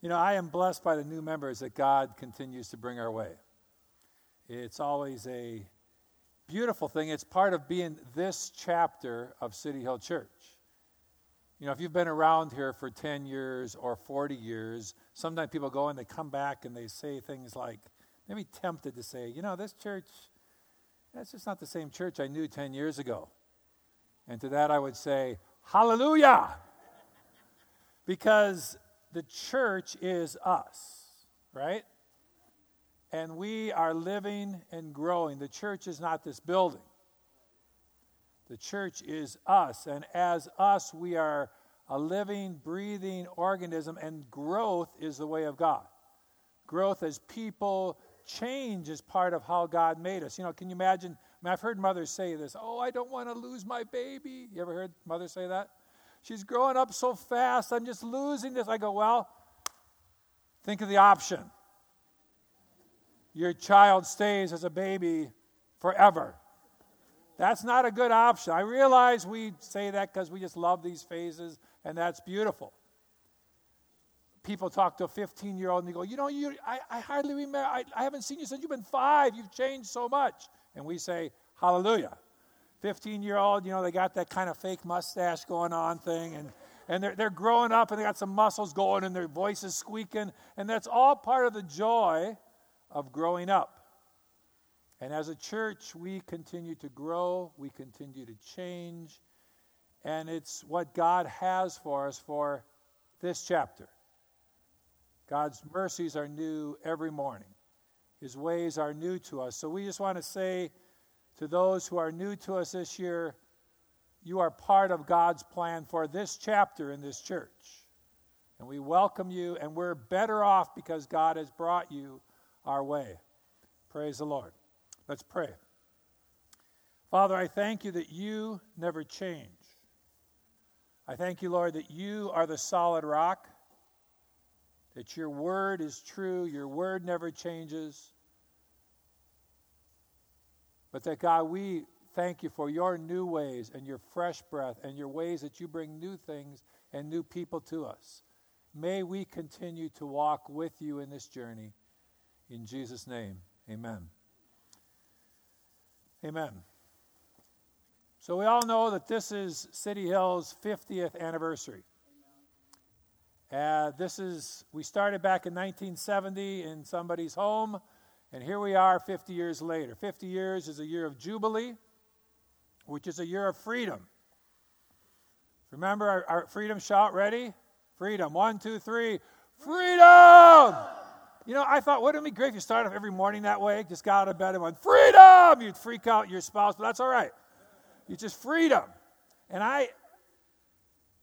You know, I am blessed by the new members that God continues to bring our way. It's always a beautiful thing. It's part of being this chapter of City Hill Church. You know, if you've been around here for 10 years or 40 years, sometimes people go and they come back and they say things like, maybe tempted to say, you know, this church, that's just not the same church I knew 10 years ago. And to that I would say, hallelujah! because the church is us, right? And we are living and growing. The church is not this building. The church is us. And as us, we are a living, breathing organism, and growth is the way of God. Growth as people change is part of how God made us. You know, can you imagine? I mean, I've heard mothers say this, oh, I don't want to lose my baby. You ever heard mothers say that? She's growing up so fast, I'm just losing this. I go, well, think of the option. Your child stays as a baby forever. That's not a good option. I realize we say that because we just love these phases, and that's beautiful. People talk to a 15 year old and they go, You know, you, I, I hardly remember, I, I haven't seen you since you've been five. You've changed so much. And we say, Hallelujah. 15 year old, you know, they got that kind of fake mustache going on thing, and, and they're, they're growing up and they got some muscles going and their voice is squeaking, and that's all part of the joy of growing up. And as a church, we continue to grow, we continue to change, and it's what God has for us for this chapter. God's mercies are new every morning. His ways are new to us. So we just want to say, to those who are new to us this year, you are part of God's plan for this chapter in this church. And we welcome you, and we're better off because God has brought you our way. Praise the Lord. Let's pray. Father, I thank you that you never change. I thank you, Lord, that you are the solid rock, that your word is true, your word never changes. But that, God, we thank you for your new ways and your fresh breath and your ways that you bring new things and new people to us. May we continue to walk with you in this journey. In Jesus' name, amen. Amen. So we all know that this is City Hill's 50th anniversary. Uh, this is, we started back in 1970 in somebody's home. And here we are 50 years later. 50 years is a year of Jubilee, which is a year of freedom. Remember our, our freedom shout? Ready? Freedom. One, two, three. Freedom! You know, I thought, wouldn't it be great if you started off every morning that way? Just got out of bed and went, Freedom! You'd freak out your spouse, but that's all right. You just freedom. And I,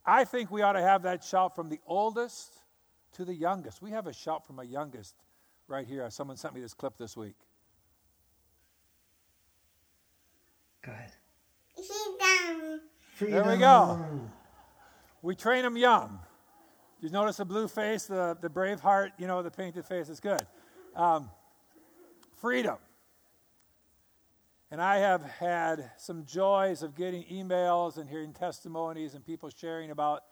I think we ought to have that shout from the oldest to the youngest. We have a shout from a youngest right here. Someone sent me this clip this week. Go ahead. Freedom. Freedom. There we go. We train them young. Did you notice the blue face, the, the Braveheart, you know, the painted face is good. Um, freedom. And I have had some joys of getting emails and hearing testimonies and people sharing about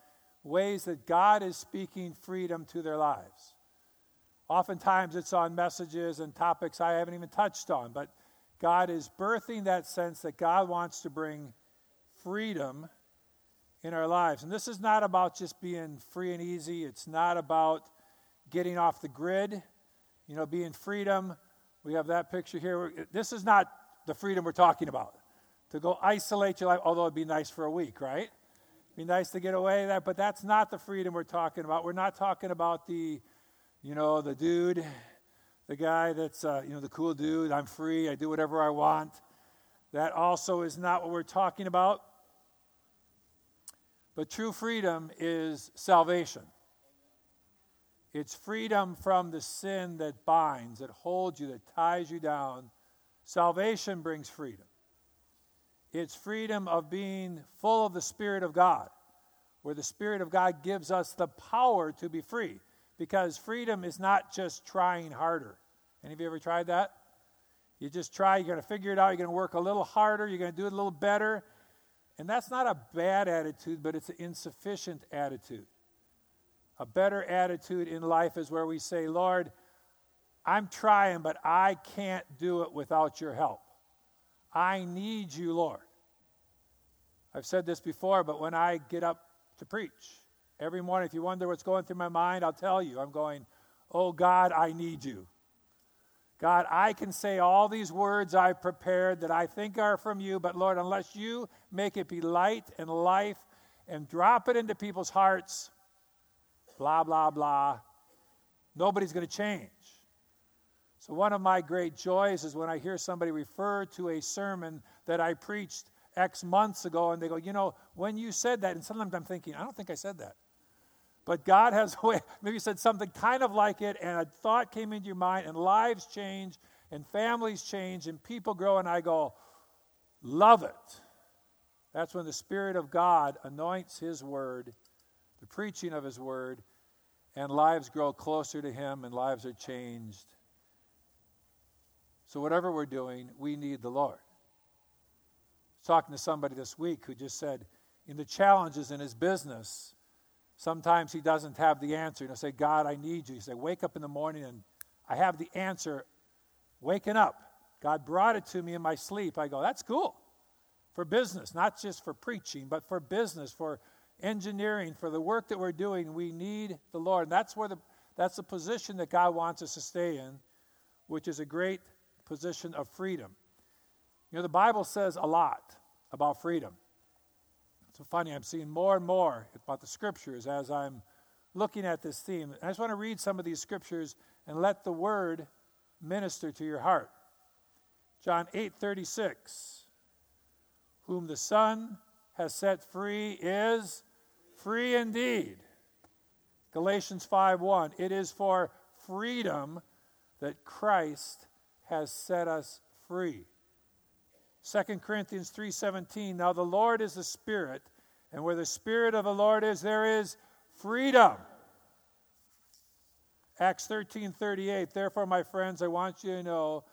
ways that God is speaking freedom to their lives. Oftentimes it's on messages and topics I haven't even touched on, but God is birthing that sense that God wants to bring freedom in our lives. And this is not about just being free and easy, it's not about getting off the grid, you know, being freedom. We have that picture here. This is not the freedom we're talking about. To go isolate your life, although it'd be nice for a week, right? It'd be nice to get away that, but that's not the freedom we're talking about. We're not talking about the you know, the dude, the guy that's, uh, you know, the cool dude, I'm free, I do whatever I want. That also is not what we're talking about. But true freedom is salvation. It's freedom from the sin that binds, that holds you, that ties you down. Salvation brings freedom. It's freedom of being full of the Spirit of God, where the Spirit of God gives us the power to be free because freedom is not just trying harder. Any of you ever tried that? You just try, you're going to figure it out, you're going to work a little harder, you're going to do it a little better. And that's not a bad attitude, but it's an insufficient attitude. A better attitude in life is where we say, Lord, I'm trying, but I can't do it without your help. I need you, Lord. I've said this before, but when I get up to preach every morning, if you wonder what's going through my mind, I'll tell you. I'm going, Oh God, I need you. God, I can say all these words I've prepared that I think are from you, but Lord, unless you make it be light and life and drop it into people's hearts, blah, blah, blah, nobody's going to change. So, one of my great joys is when I hear somebody refer to a sermon that I preached X months ago, and they go, You know, when you said that, and sometimes I'm thinking, I don't think I said that. But God has a way, maybe you said something kind of like it, and a thought came into your mind, and lives change, and families change, and people grow, and I go, Love it. That's when the Spirit of God anoints His Word, the preaching of His Word, and lives grow closer to Him, and lives are changed so, whatever we're doing, we need the Lord. I was talking to somebody this week who just said, in the challenges in his business, sometimes he doesn't have the answer. And he'll say, God, I need you. He say, wake up in the morning and I have the answer waking up. God brought it to me in my sleep. I go, that's cool. For business, not just for preaching, but for business, for engineering, for the work that we're doing, we need the Lord. And that's where the that's the position that God wants us to stay in, which is a great position of freedom. You know, the Bible says a lot about freedom. So funny, I'm seeing more and more about the scriptures as I'm looking at this theme. I just want to read some of these scriptures and let the word minister to your heart. John 8 36. Whom the Son has set free is free indeed. Galatians 5 1. It is for freedom that Christ has set us free. 2 Corinthians 3:17 Now the Lord is the Spirit, and where the Spirit of the Lord is there is freedom. Acts 13:38 Therefore my friends I want you to know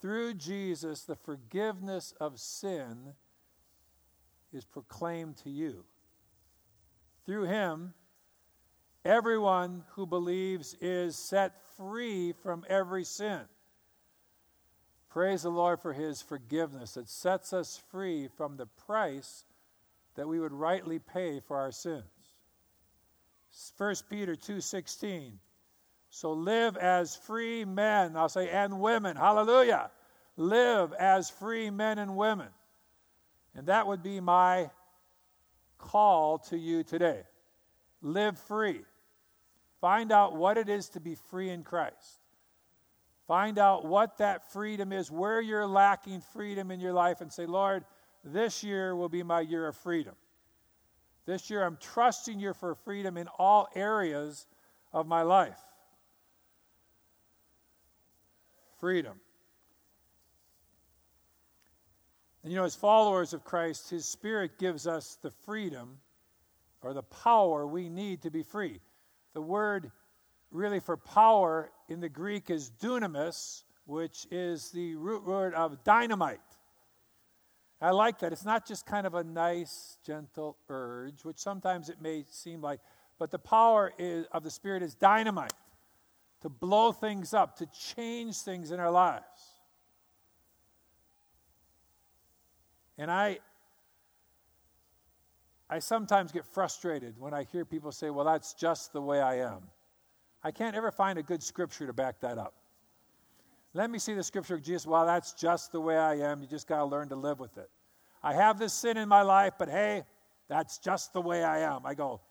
through Jesus the forgiveness of sin is proclaimed to you. Through him everyone who believes is set free from every sin. Praise the Lord for his forgiveness that sets us free from the price that we would rightly pay for our sins. 1 Peter 2:16 So live as free men, I'll say and women. Hallelujah. Live as free men and women. And that would be my call to you today. Live free. Find out what it is to be free in Christ. Find out what that freedom is, where you're lacking freedom in your life, and say, Lord, this year will be my year of freedom. This year I'm trusting you for freedom in all areas of my life. Freedom. And you know, as followers of Christ, His Spirit gives us the freedom or the power we need to be free. The word really for power in the Greek is dunamis, which is the root word of dynamite. I like that. It's not just kind of a nice, gentle urge, which sometimes it may seem like, but the power is, of the Spirit is dynamite to blow things up, to change things in our lives. And I, I sometimes get frustrated when I hear people say, well, that's just the way I am. I can't ever find a good scripture to back that up. Let me see the scripture of Jesus. Well, that's just the way I am. You just got to learn to live with it. I have this sin in my life, but hey, that's just the way I am. I go,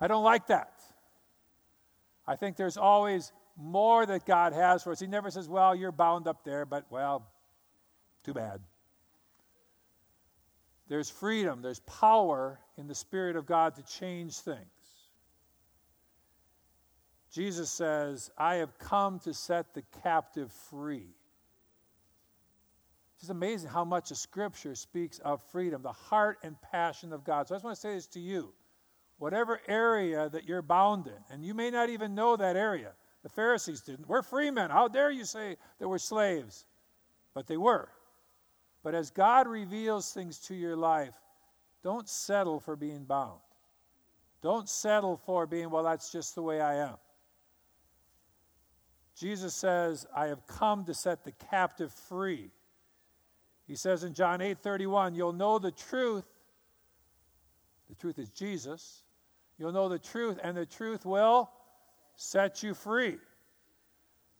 I don't like that. I think there's always more that God has for us. He never says, well, you're bound up there, but well, too bad. There's freedom, there's power in the Spirit of God to change things. Jesus says, I have come to set the captive free. It's amazing how much the scripture speaks of freedom, the heart and passion of God. So I just want to say this to you. Whatever area that you're bound in, and you may not even know that area, the Pharisees didn't. We're free men. How dare you say that we're slaves? But they were. But as God reveals things to your life, don't settle for being bound. Don't settle for being, well, that's just the way I am. Jesus says, I have come to set the captive free. He says in John 8 31, you'll know the truth. The truth is Jesus. You'll know the truth, and the truth will set you free.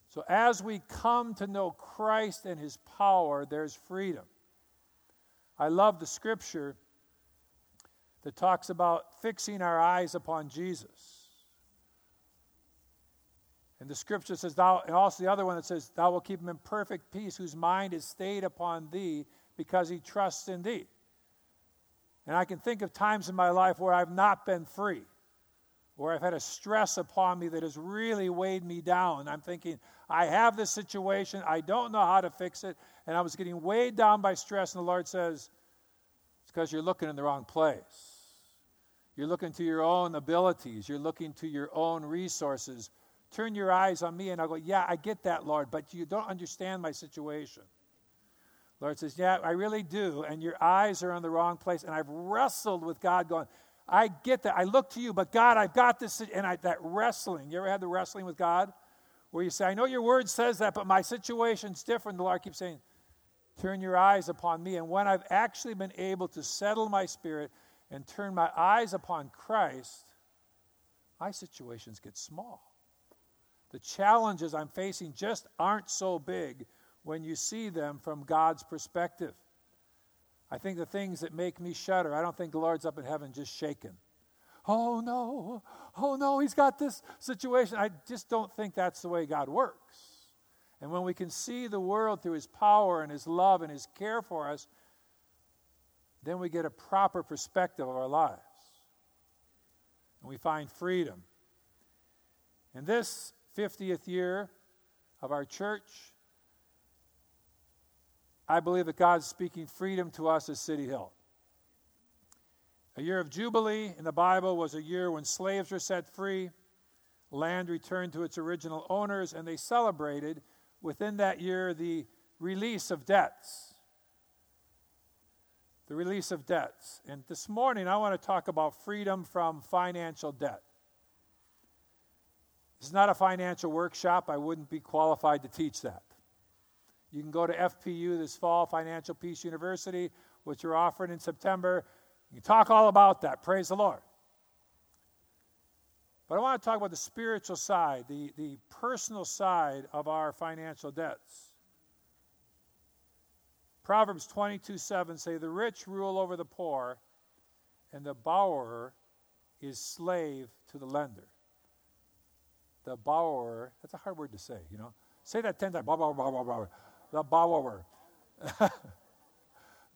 So, as we come to know Christ and his power, there's freedom. I love the scripture that talks about fixing our eyes upon Jesus. And the scripture says, Thou, and also the other one that says, Thou will keep him in perfect peace, whose mind is stayed upon thee because he trusts in thee. And I can think of times in my life where I've not been free, where I've had a stress upon me that has really weighed me down. I'm thinking, I have this situation, I don't know how to fix it, and I was getting weighed down by stress, and the Lord says, It's because you're looking in the wrong place. You're looking to your own abilities, you're looking to your own resources turn your eyes on me. And I'll go, Yeah, I get that, Lord, but you don't understand my situation. Lord says, Yeah, I really do. And your eyes are on the wrong place. And I've wrestled with God, going, I get that. I look to you, but God, I've got this. And I, that wrestling, you ever had the wrestling with God? Where you say, I know your word says that, but my situation's different. The Lord keeps saying, Turn your eyes upon me. And when I've actually been able to settle my spirit and turn my eyes upon Christ, my situations get small. The challenges I'm facing just aren't so big when you see them from God's perspective. I think the things that make me shudder, I don't think the Lord's up in heaven just shaking. Oh no, oh no, he's got this situation. I just don't think that's the way God works. And when we can see the world through his power and his love and his care for us, then we get a proper perspective of our lives. And we find freedom. And this 50th year of our church, I believe that God's speaking freedom to us as City Hill. A year of Jubilee in the Bible was a year when slaves were set free, land returned to its original owners, and they celebrated within that year the release of debts. The release of debts. And this morning I want to talk about freedom from financial debt. Is not a financial workshop. I wouldn't be qualified to teach that. You can go to FPU this fall, Financial Peace University, which you're offering in September. You can talk all about that. Praise the Lord. But I want to talk about the spiritual side, the, the personal side of our financial debts. Proverbs 22 7 say, The rich rule over the poor, and the borrower is slave to the lender the borrower, that's a hard word to say, you know. Say that 10 times. Borrower, borrower, borrower. The borrower.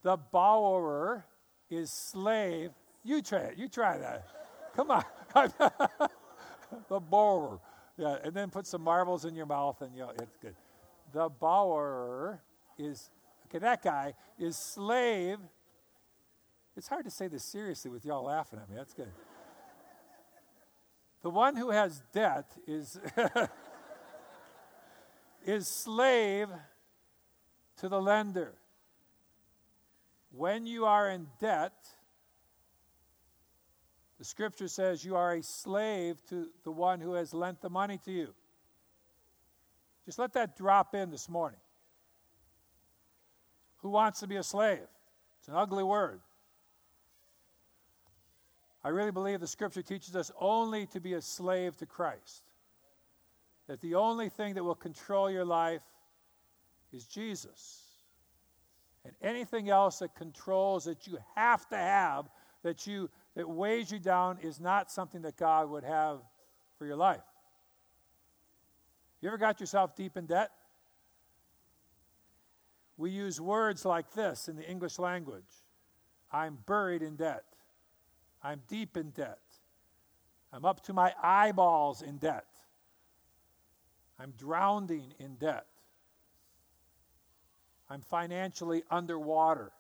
the borrower is slave. You try it. You try that. Come on. the borrower. Yeah, and then put some marbles in your mouth and you know, it's good. The borrower is, okay, that guy is slave. It's hard to say this seriously with y'all laughing at me. That's good. The one who has debt is, is slave to the lender. When you are in debt, the scripture says you are a slave to the one who has lent the money to you. Just let that drop in this morning. Who wants to be a slave? It's an ugly word. I really believe the scripture teaches us only to be a slave to Christ. That the only thing that will control your life is Jesus. And anything else that controls that you have to have, that you that weighs you down is not something that God would have for your life. You ever got yourself deep in debt? We use words like this in the English language. I'm buried in debt. I'm deep in debt. I'm up to my eyeballs in debt. I'm drowning in debt. I'm financially underwater.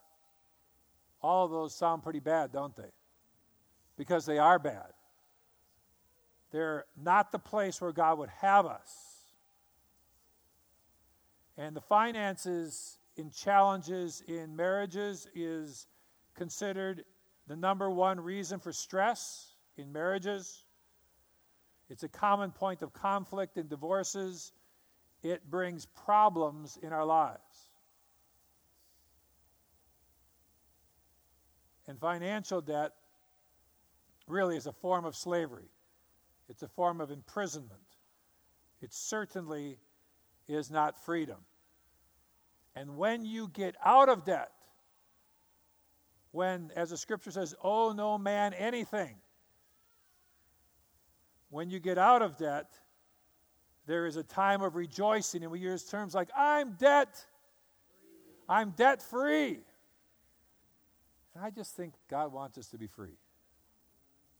All of those sound pretty bad, don't they? Because they are bad. They're not the place where God would have us. And the finances in challenges in marriages is considered the number one reason for stress in marriages. It's a common point of conflict in divorces. It brings problems in our lives. And financial debt really is a form of slavery, it's a form of imprisonment. It certainly is not freedom. And when you get out of debt, when, as the scripture says, owe no man anything, when you get out of debt, there is a time of rejoicing, and we use terms like, I'm debt, I'm debt free. And I just think God wants us to be free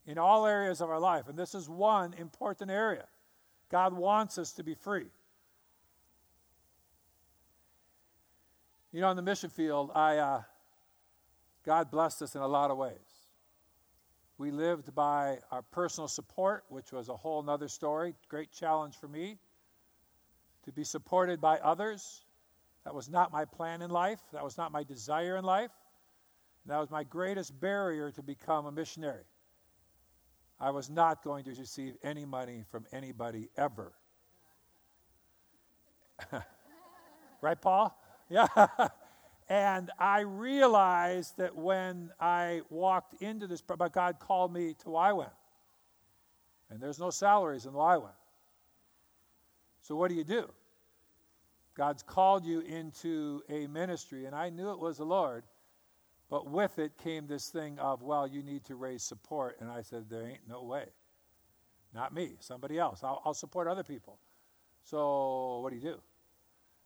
in all areas of our life. And this is one important area. God wants us to be free. You know, in the mission field, I, uh, God blessed us in a lot of ways. We lived by our personal support, which was a whole other story. Great challenge for me to be supported by others. That was not my plan in life. That was not my desire in life. That was my greatest barrier to become a missionary. I was not going to receive any money from anybody ever. right, Paul? Yeah. and I realized that when I walked into this, but God called me to YWAM. And there's no salaries in YWAM. So what do you do? God's called you into a ministry, and I knew it was the Lord, but with it came this thing of, well, you need to raise support. And I said, there ain't no way. Not me, somebody else. I'll, I'll support other people. So what do you do?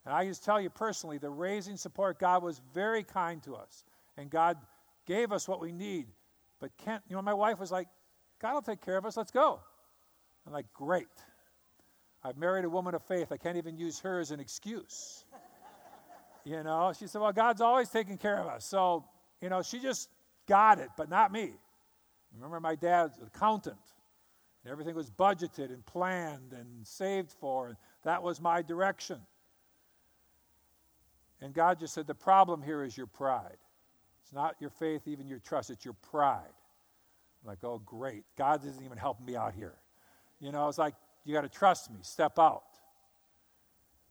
And I just tell you personally, the raising support, God was very kind to us. And God gave us what we need. But Kent, you know, my wife was like, God will take care of us. Let's go. I'm like, great. I've married a woman of faith. I can't even use her as an excuse. you know, she said, well, God's always taking care of us. So, you know, she just got it, but not me. Remember, my dad's an accountant. Everything was budgeted and planned and saved for. And that was my direction. And God just said, the problem here is your pride. It's not your faith, even your trust, it's your pride. I'm like, oh, great. God isn't even helping me out here. You know, it's like, you got to trust me, step out.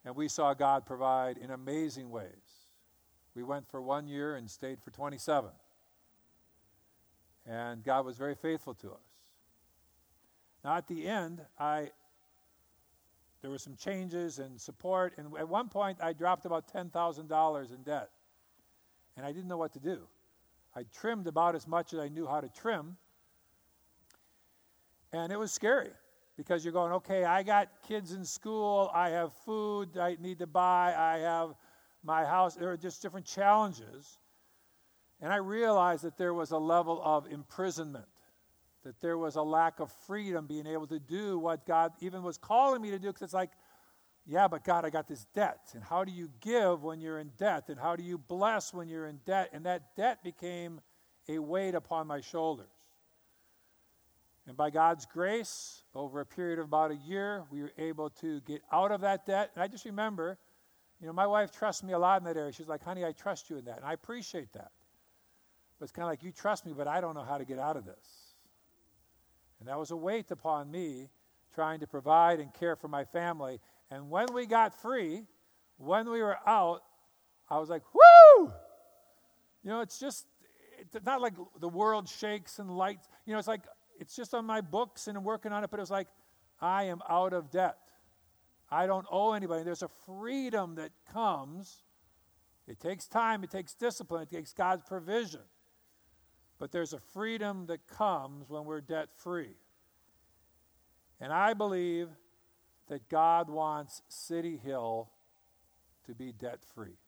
And we saw God provide in amazing ways. We went for one year and stayed for 27. And God was very faithful to us. Now, at the end, I there were some changes and support. And at one point, I dropped about $10,000 in debt. And I didn't know what to do. I trimmed about as much as I knew how to trim. And it was scary because you're going, okay, I got kids in school, I have food I need to buy, I have my house. There are just different challenges. And I realized that there was a level of imprisonment that there was a lack of freedom being able to do what God even was calling me to do because it's like, yeah, but God, I got this debt. And how do you give when you're in debt? And how do you bless when you're in debt? And that debt became a weight upon my shoulders. And by God's grace, over a period of about a year, we were able to get out of that debt. And I just remember, you know, my wife trusts me a lot in that area. She's like, honey, I trust you in that. And I appreciate that. But it's kind of like, you trust me, but I don't know how to get out of this. And that was a weight upon me trying to provide and care for my family. And when we got free, when we were out, I was like, whoo! You know, it's just, it's not like the world shakes and lights. You know, it's like, it's just on my books and I'm working on it, but it was like, I am out of debt. I don't owe anybody. There's a freedom that comes. It takes time, it takes discipline, it takes God's provision. But there's a freedom that comes when we're debt free. And I believe that God wants City Hill to be debt free.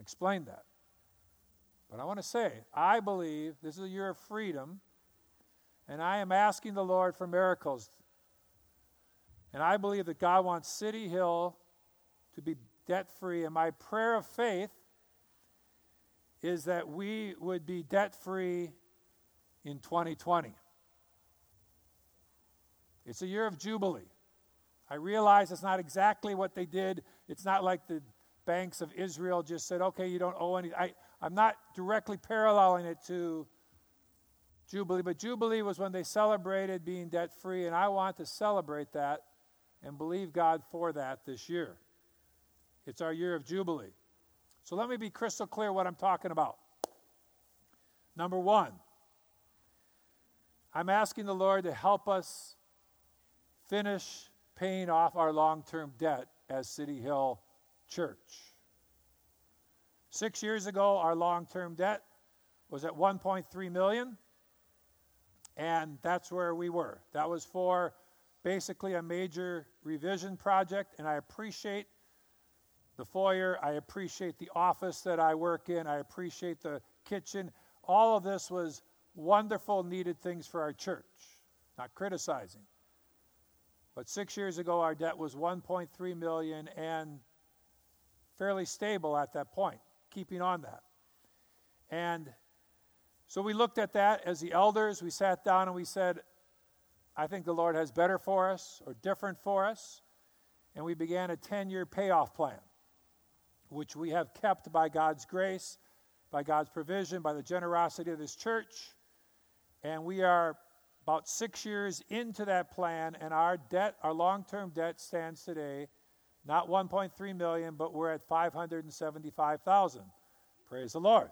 Explain that. But I want to say, I believe this is a year of freedom, and I am asking the Lord for miracles. And I believe that God wants City Hill to be debt free. And my prayer of faith is that we would be debt free in 2020. It's a year of Jubilee. I realize it's not exactly what they did. It's not like the banks of Israel just said, okay, you don't owe any. I, I'm not directly paralleling it to Jubilee, but Jubilee was when they celebrated being debt free, and I want to celebrate that and believe God for that this year. It's our year of Jubilee. So let me be crystal clear what I'm talking about. Number one, I'm asking the Lord to help us finish paying off our long term debt as City Hill Church. Six years ago, our long term debt was at 1.3 million, and that's where we were. That was for basically a major revision project, and I appreciate the foyer, I appreciate the office that I work in, I appreciate the kitchen. All of this was wonderful, needed things for our church. Not criticizing. But six years ago, our debt was 1.3 million and fairly stable at that point, keeping on that. And so we looked at that as the elders. We sat down and we said, I think the Lord has better for us or different for us. And we began a 10 year payoff plan, which we have kept by God's grace, by God's provision, by the generosity of this church. And we are about six years into that plan, and our debt, our long term debt, stands today not 1.3 million, but we're at 575,000. Praise the Lord.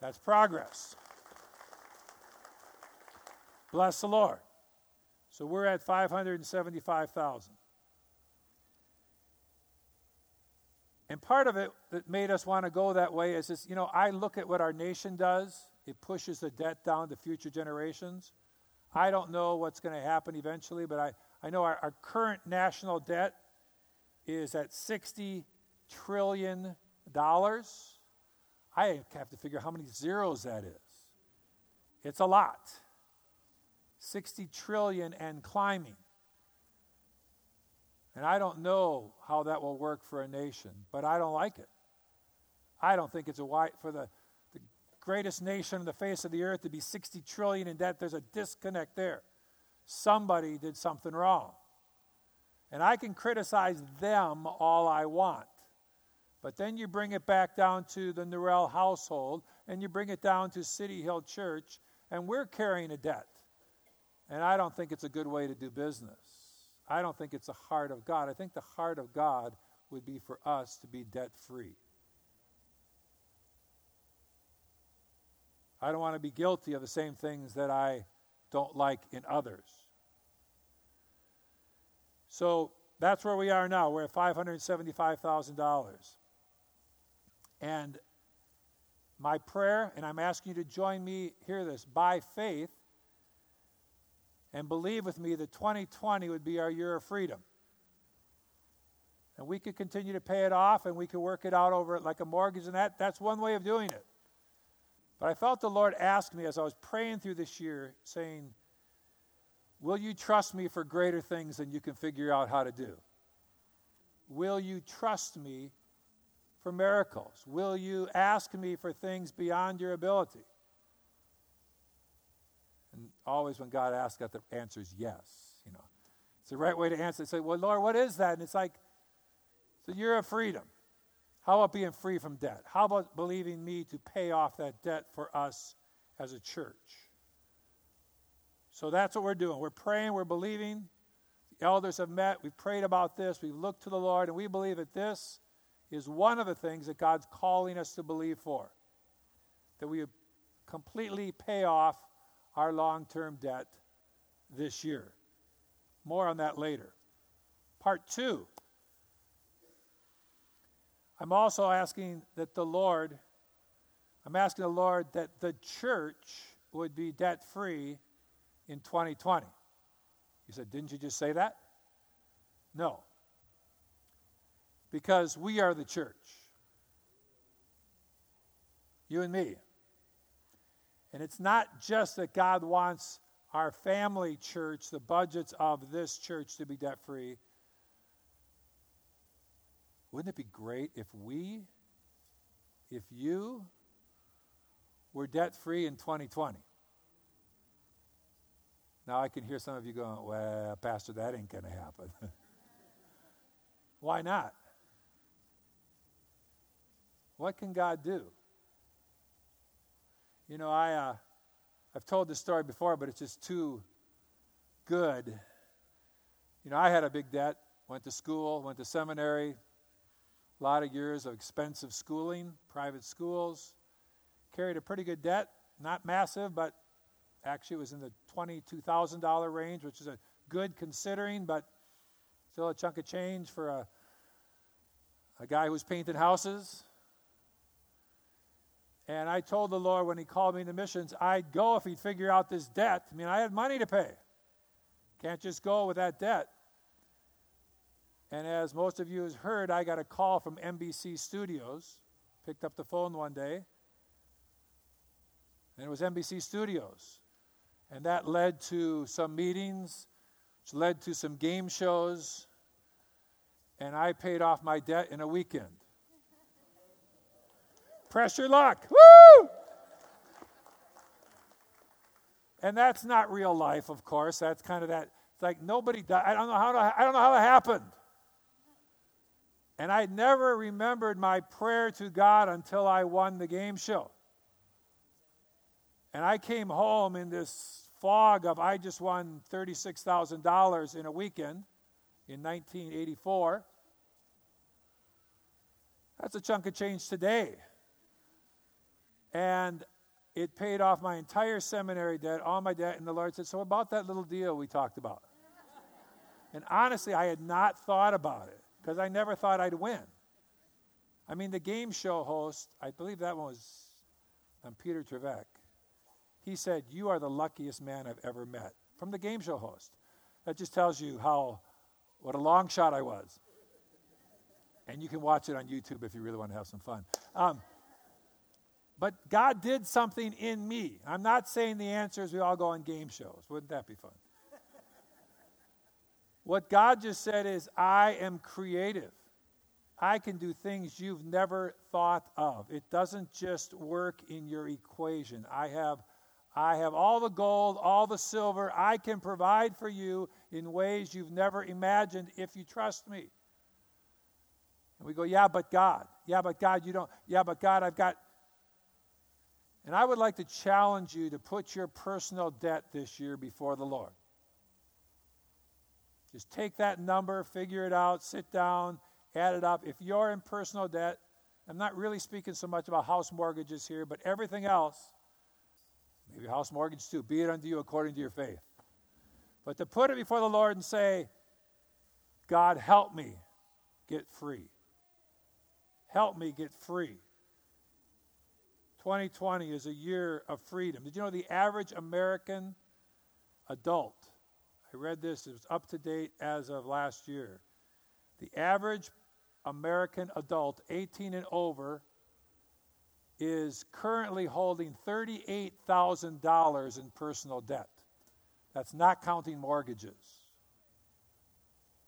That's progress. Bless the Lord. So we're at 575,000. And part of it that made us want to go that way is this, you know, I look at what our nation does. It pushes the debt down to future generations. I don't know what's going to happen eventually, but I, I know our, our current national debt is at $60 trillion. I have to figure how many zeros that is. It's a lot. 60 trillion and climbing. And I don't know how that will work for a nation, but I don't like it. I don't think it's a white for the greatest nation on the face of the earth to be 60 trillion in debt, there's a disconnect there. Somebody did something wrong. And I can criticize them all I want. But then you bring it back down to the Norell household, and you bring it down to City Hill Church, and we're carrying a debt. And I don't think it's a good way to do business. I don't think it's the heart of God. I think the heart of God would be for us to be debt free. I don't want to be guilty of the same things that I don't like in others. So that's where we are now. We're at $575,000. And my prayer, and I'm asking you to join me, hear this, by faith, and believe with me that 2020 would be our year of freedom. And we could continue to pay it off and we could work it out over it like a mortgage, and that, that's one way of doing it. But I felt the Lord ask me as I was praying through this year, saying, Will you trust me for greater things than you can figure out how to do? Will you trust me for miracles? Will you ask me for things beyond your ability? And always when God asks, the answer is yes. You know, it's the right way to answer. Say, well, Lord, what is that? And it's like, so you're a freedom. How about being free from debt? How about believing me to pay off that debt for us as a church? So that's what we're doing. We're praying, we're believing. The elders have met, we've prayed about this, we've looked to the Lord, and we believe that this is one of the things that God's calling us to believe for. That we completely pay off our long term debt this year. More on that later. Part two I'm also asking that the Lord, I'm asking the Lord that the church would be debt free in 2020. You said, didn't you just say that? No. Because we are the church. You and me. And it's not just that God wants our family church, the budgets of this church to be debt free. Wouldn't it be great if we, if you were debt free in 2020? Now I can hear some of you going, well, Pastor, that ain't going to happen. Why not? What can God do? You know, I, uh, I've told this story before, but it's just too good. You know, I had a big debt, went to school, went to seminary, a lot of years of expensive schooling, private schools, carried a pretty good debt, not massive, but actually it was in the $22,000 range, which is a good considering, but still a chunk of change for a, a guy who's painting houses. And I told the Lord when He called me to missions, I'd go if He'd figure out this debt. I mean, I had money to pay. Can't just go with that debt. And as most of you have heard, I got a call from NBC Studios. Picked up the phone one day, and it was NBC Studios. And that led to some meetings, which led to some game shows, and I paid off my debt in a weekend. Press your luck. Woo! And that's not real life, of course. That's kind of that. It's like nobody died. I don't know how to, I don't know how it happened. And I never remembered my prayer to God until I won the game show. And I came home in this fog of I just won $36,000 in a weekend in 1984. That's a chunk of change today. And it paid off my entire seminary debt, all my debt. And the Lord said, So, about that little deal we talked about. and honestly, I had not thought about it because I never thought I'd win. I mean, the game show host, I believe that one was um, Peter Trevek. He said, You are the luckiest man I've ever met. From the game show host. That just tells you how, what a long shot I was. And you can watch it on YouTube if you really want to have some fun. Um, but God did something in me. I'm not saying the answer is we all go on game shows. Wouldn't that be fun? What God just said is, I am creative. I can do things you've never thought of. It doesn't just work in your equation. I have I have all the gold, all the silver. I can provide for you in ways you've never imagined if you trust me. And we go, Yeah, but God. Yeah, but God, you don't. Yeah, but God, I've got. And I would like to challenge you to put your personal debt this year before the Lord. Just take that number, figure it out, sit down, add it up. If you're in personal debt, I'm not really speaking so much about house mortgages here, but everything else, maybe house mortgage too, be it unto you according to your faith. But to put it before the Lord and say, God, help me get free. Help me get free. 2020 is a year of freedom. Did you know the average American adult I read this, it was up to date as of last year. The average American adult, 18 and over, is currently holding $38,000 in personal debt. That's not counting mortgages.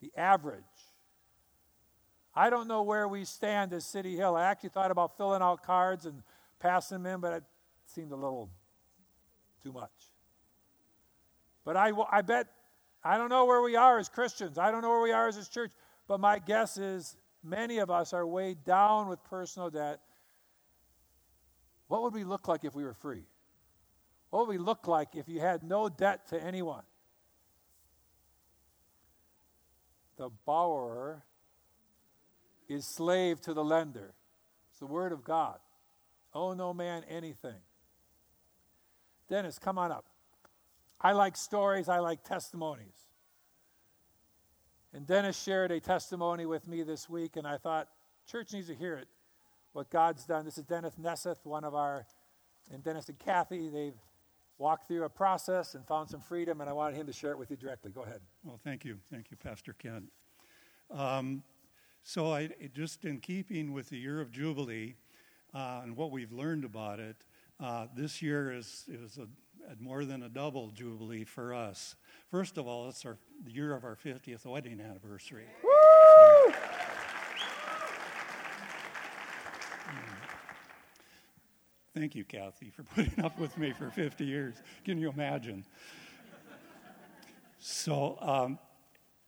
The average. I don't know where we stand as City Hill. I actually thought about filling out cards and passing them in, but it seemed a little too much. But I, I bet I don't know where we are as Christians. I don't know where we are as a church. But my guess is many of us are weighed down with personal debt. What would we look like if we were free? What would we look like if you had no debt to anyone? The borrower is slave to the lender. It's the word of God. Owe no man anything. Dennis, come on up. I like stories, I like testimonies. And Dennis shared a testimony with me this week, and I thought, church needs to hear it, what God's done. This is Dennis Nesseth, one of our, and Dennis and Kathy, they've walked through a process and found some freedom, and I wanted him to share it with you directly. Go ahead. Well, thank you. Thank you, Pastor Ken. Um, so, I, just in keeping with the year of Jubilee uh, and what we've learned about it, uh, this year is, is a more than a double jubilee for us. First of all, it's our the year of our 50th wedding anniversary. Woo! Thank you, Kathy, for putting up with me for 50 years. Can you imagine? So, um,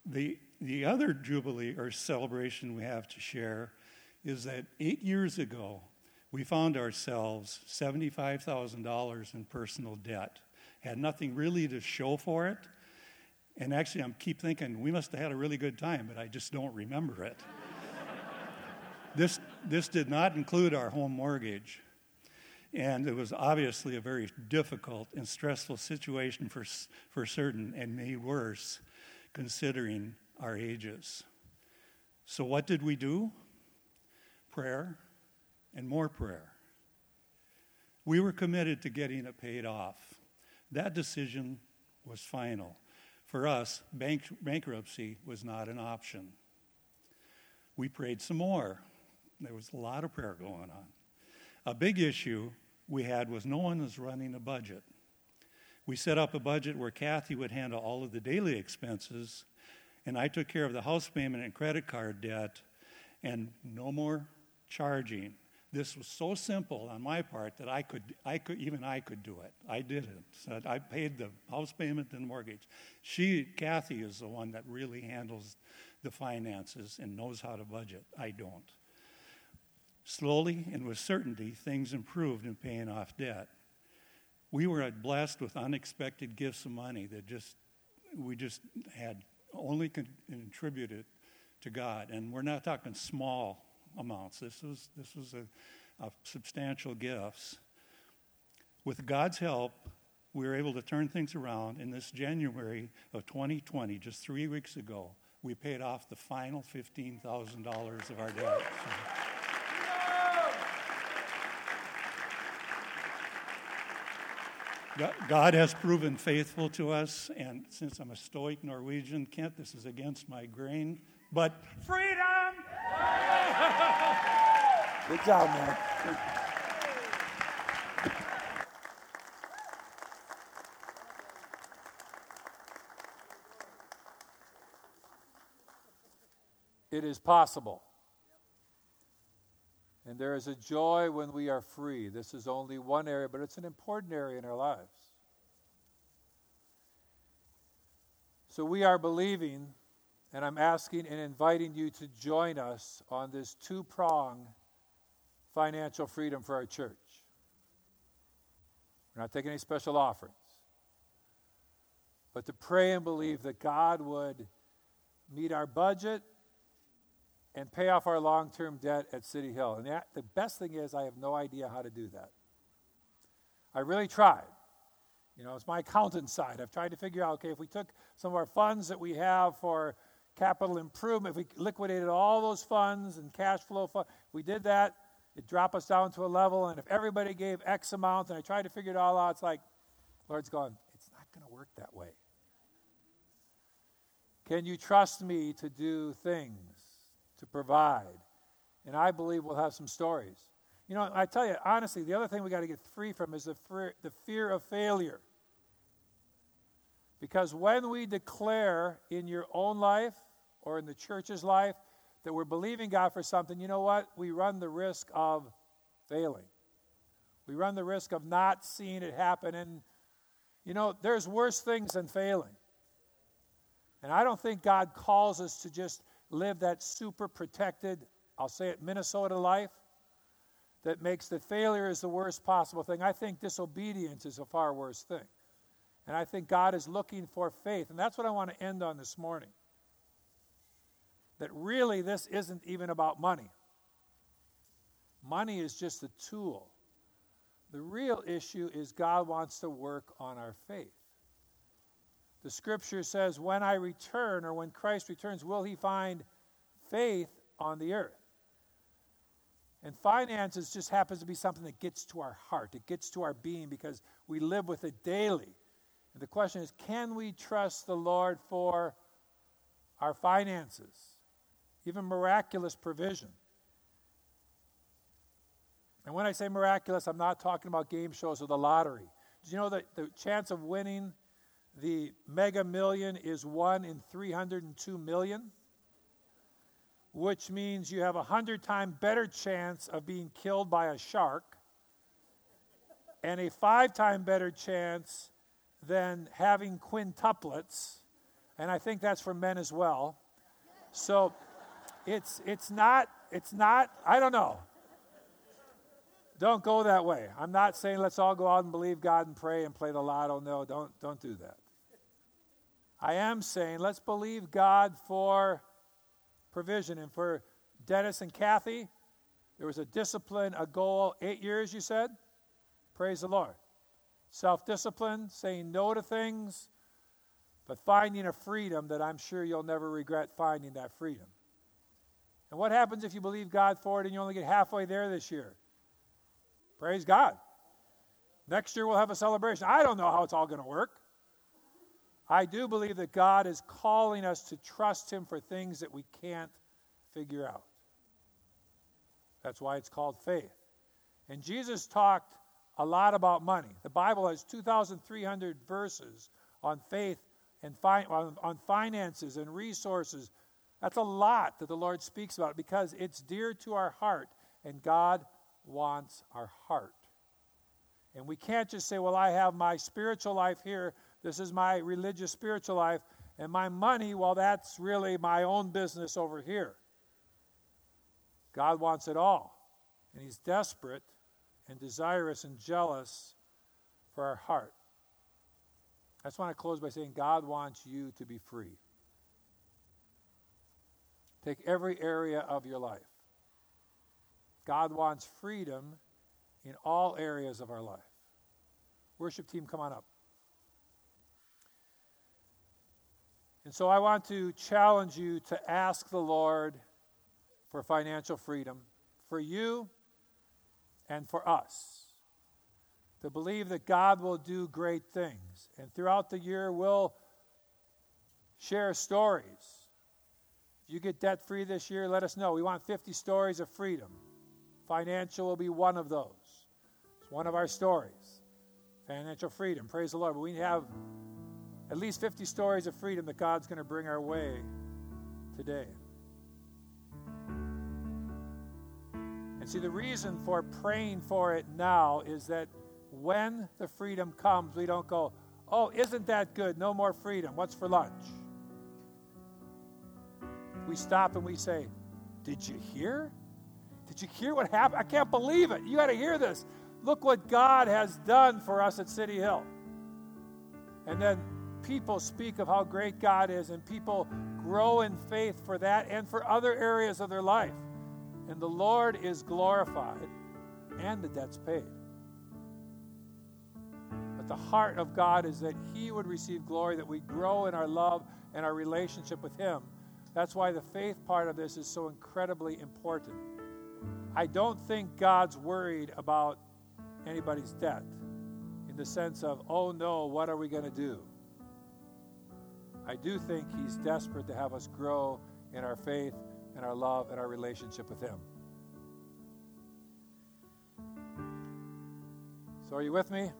the, the other jubilee or celebration we have to share is that eight years ago, we found ourselves $75,000 in personal debt. had nothing really to show for it. And actually, I keep thinking we must have had a really good time, but I just don't remember it. this, this did not include our home mortgage. And it was obviously a very difficult and stressful situation for, for certain, and made worse considering our ages. So, what did we do? Prayer and more prayer. We were committed to getting it paid off. That decision was final. For us, bank, bankruptcy was not an option. We prayed some more. There was a lot of prayer going on. A big issue we had was no one was running a budget. We set up a budget where Kathy would handle all of the daily expenses, and I took care of the house payment and credit card debt, and no more charging. This was so simple on my part that I could, I could, even I could do it. I did it. So I paid the house payment and the mortgage. She, Kathy, is the one that really handles the finances and knows how to budget. I don't. Slowly and with certainty, things improved in paying off debt. We were blessed with unexpected gifts of money that just we just had only contributed to God, and we're not talking small amounts. This was, this was a, a substantial gifts. With God's help, we were able to turn things around. In this January of 2020, just three weeks ago, we paid off the final $15,000 of our debt. God has proven faithful to us, and since I'm a stoic Norwegian, Kent, this is against my grain, but freedom! Good job, man. It is possible. And there is a joy when we are free. This is only one area, but it's an important area in our lives. So we are believing, and I'm asking and inviting you to join us on this two prong financial freedom for our church. We're not taking any special offerings. But to pray and believe that God would meet our budget and pay off our long term debt at City Hill. And that, the best thing is, I have no idea how to do that. I really tried. You know, it's my accountant side. I've tried to figure out okay, if we took some of our funds that we have for capital improvement, if we liquidated all those funds and cash flow funds, we did that, it drop us down to a level, and if everybody gave X amount, and I tried to figure it all out, it's like, Lord's going, it's not going to work that way. Can you trust me to do things, to provide? And I believe we'll have some stories. You know, I tell you, honestly, the other thing we got to get free from is the fear, the fear of failure. Because when we declare in your own life or in the church's life that we're believing God for something, you know what? We run the risk of failing. We run the risk of not seeing it happen. And, you know, there's worse things than failing. And I don't think God calls us to just live that super protected, I'll say it, Minnesota life that makes that failure is the worst possible thing. I think disobedience is a far worse thing. And I think God is looking for faith. And that's what I want to end on this morning that really this isn't even about money. Money is just a tool. The real issue is God wants to work on our faith. The scripture says, When I return, or when Christ returns, will he find faith on the earth? And finances just happens to be something that gets to our heart, it gets to our being because we live with it daily. And the question is can we trust the Lord for our finances? Even miraculous provision. And when I say miraculous, I'm not talking about game shows or the lottery. Do you know that the chance of winning the mega million is 1 in 302 million? Which means you have a 100 times better chance of being killed by a shark and a five time better chance than having quintuplets. And I think that's for men as well. So it's, it's not, it's not, I don't know. don't go that way. I'm not saying let's all go out and believe God and pray and play the lotto. No, don't, don't do that. I am saying let's believe God for provision. And for Dennis and Kathy, there was a discipline, a goal, eight years, you said? Praise the Lord. Self discipline, saying no to things, but finding a freedom that I'm sure you'll never regret finding that freedom. And what happens if you believe God for it and you only get halfway there this year? Praise God. Next year we'll have a celebration. I don't know how it's all going to work. I do believe that God is calling us to trust Him for things that we can't figure out. That's why it's called faith. And Jesus talked a lot about money. The Bible has 2,300 verses on faith and fi- on, on finances and resources. That's a lot that the Lord speaks about because it's dear to our heart, and God wants our heart. And we can't just say, Well, I have my spiritual life here, this is my religious spiritual life, and my money, well, that's really my own business over here. God wants it all, and He's desperate and desirous and jealous for our heart. I just want to close by saying God wants you to be free. Take every area of your life. God wants freedom in all areas of our life. Worship team, come on up. And so I want to challenge you to ask the Lord for financial freedom for you and for us. To believe that God will do great things. And throughout the year, we'll share stories. If you get debt free this year, let us know. We want 50 stories of freedom. Financial will be one of those. It's one of our stories. Financial freedom. Praise the Lord. But we have at least 50 stories of freedom that God's going to bring our way today. And see, the reason for praying for it now is that when the freedom comes, we don't go, oh, isn't that good? No more freedom. What's for lunch? We stop and we say, did you hear? Did you hear what happened? I can't believe it. You got to hear this. Look what God has done for us at City Hill. And then people speak of how great God is, and people grow in faith for that and for other areas of their life. And the Lord is glorified, and the debt's paid. But the heart of God is that He would receive glory, that we grow in our love and our relationship with Him. That's why the faith part of this is so incredibly important. I don't think God's worried about anybody's debt in the sense of, oh no, what are we going to do? I do think He's desperate to have us grow in our faith and our love and our relationship with Him. So, are you with me?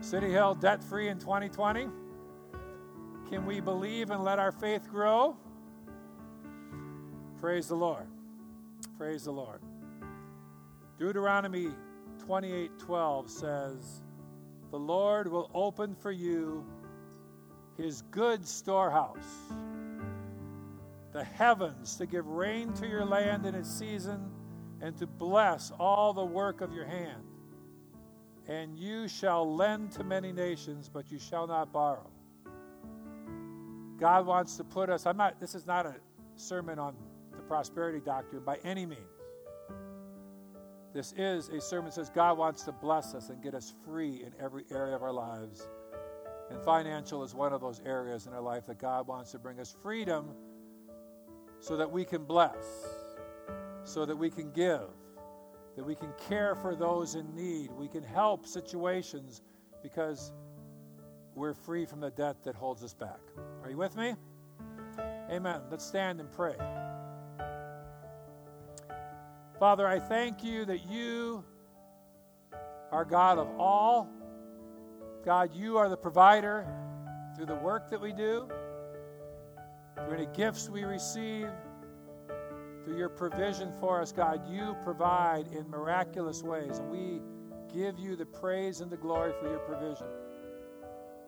City Hill debt free in 2020? Can we believe and let our faith grow? Praise the Lord. Praise the Lord. Deuteronomy 28:12 says, "The Lord will open for you his good storehouse, the heavens to give rain to your land in its season and to bless all the work of your hand. And you shall lend to many nations, but you shall not borrow." God wants to put us, I'm not this is not a sermon on prosperity doctrine by any means. This is a sermon that says God wants to bless us and get us free in every area of our lives. And financial is one of those areas in our life that God wants to bring us freedom so that we can bless, so that we can give, that we can care for those in need, we can help situations because we're free from the debt that holds us back. Are you with me? Amen. Let's stand and pray. Father, I thank you that you are God of all. God, you are the provider through the work that we do, through any gifts we receive, through your provision for us, God. You provide in miraculous ways, and we give you the praise and the glory for your provision.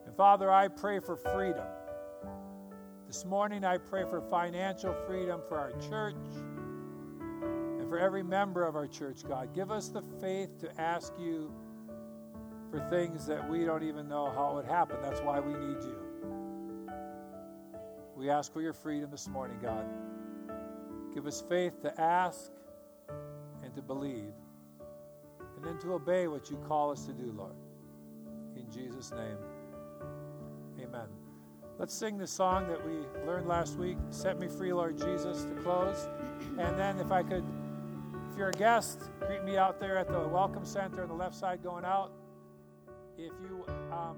And Father, I pray for freedom. This morning, I pray for financial freedom for our church for every member of our church, God. Give us the faith to ask you for things that we don't even know how it would happen. That's why we need you. We ask for your freedom this morning, God. Give us faith to ask and to believe, and then to obey what you call us to do, Lord. In Jesus' name, amen. Let's sing the song that we learned last week, Set Me Free, Lord Jesus, to close. And then, if I could, you're a guest, greet me out there at the Welcome Center on the left side going out. If you um,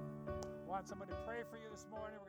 want somebody to pray for you this morning,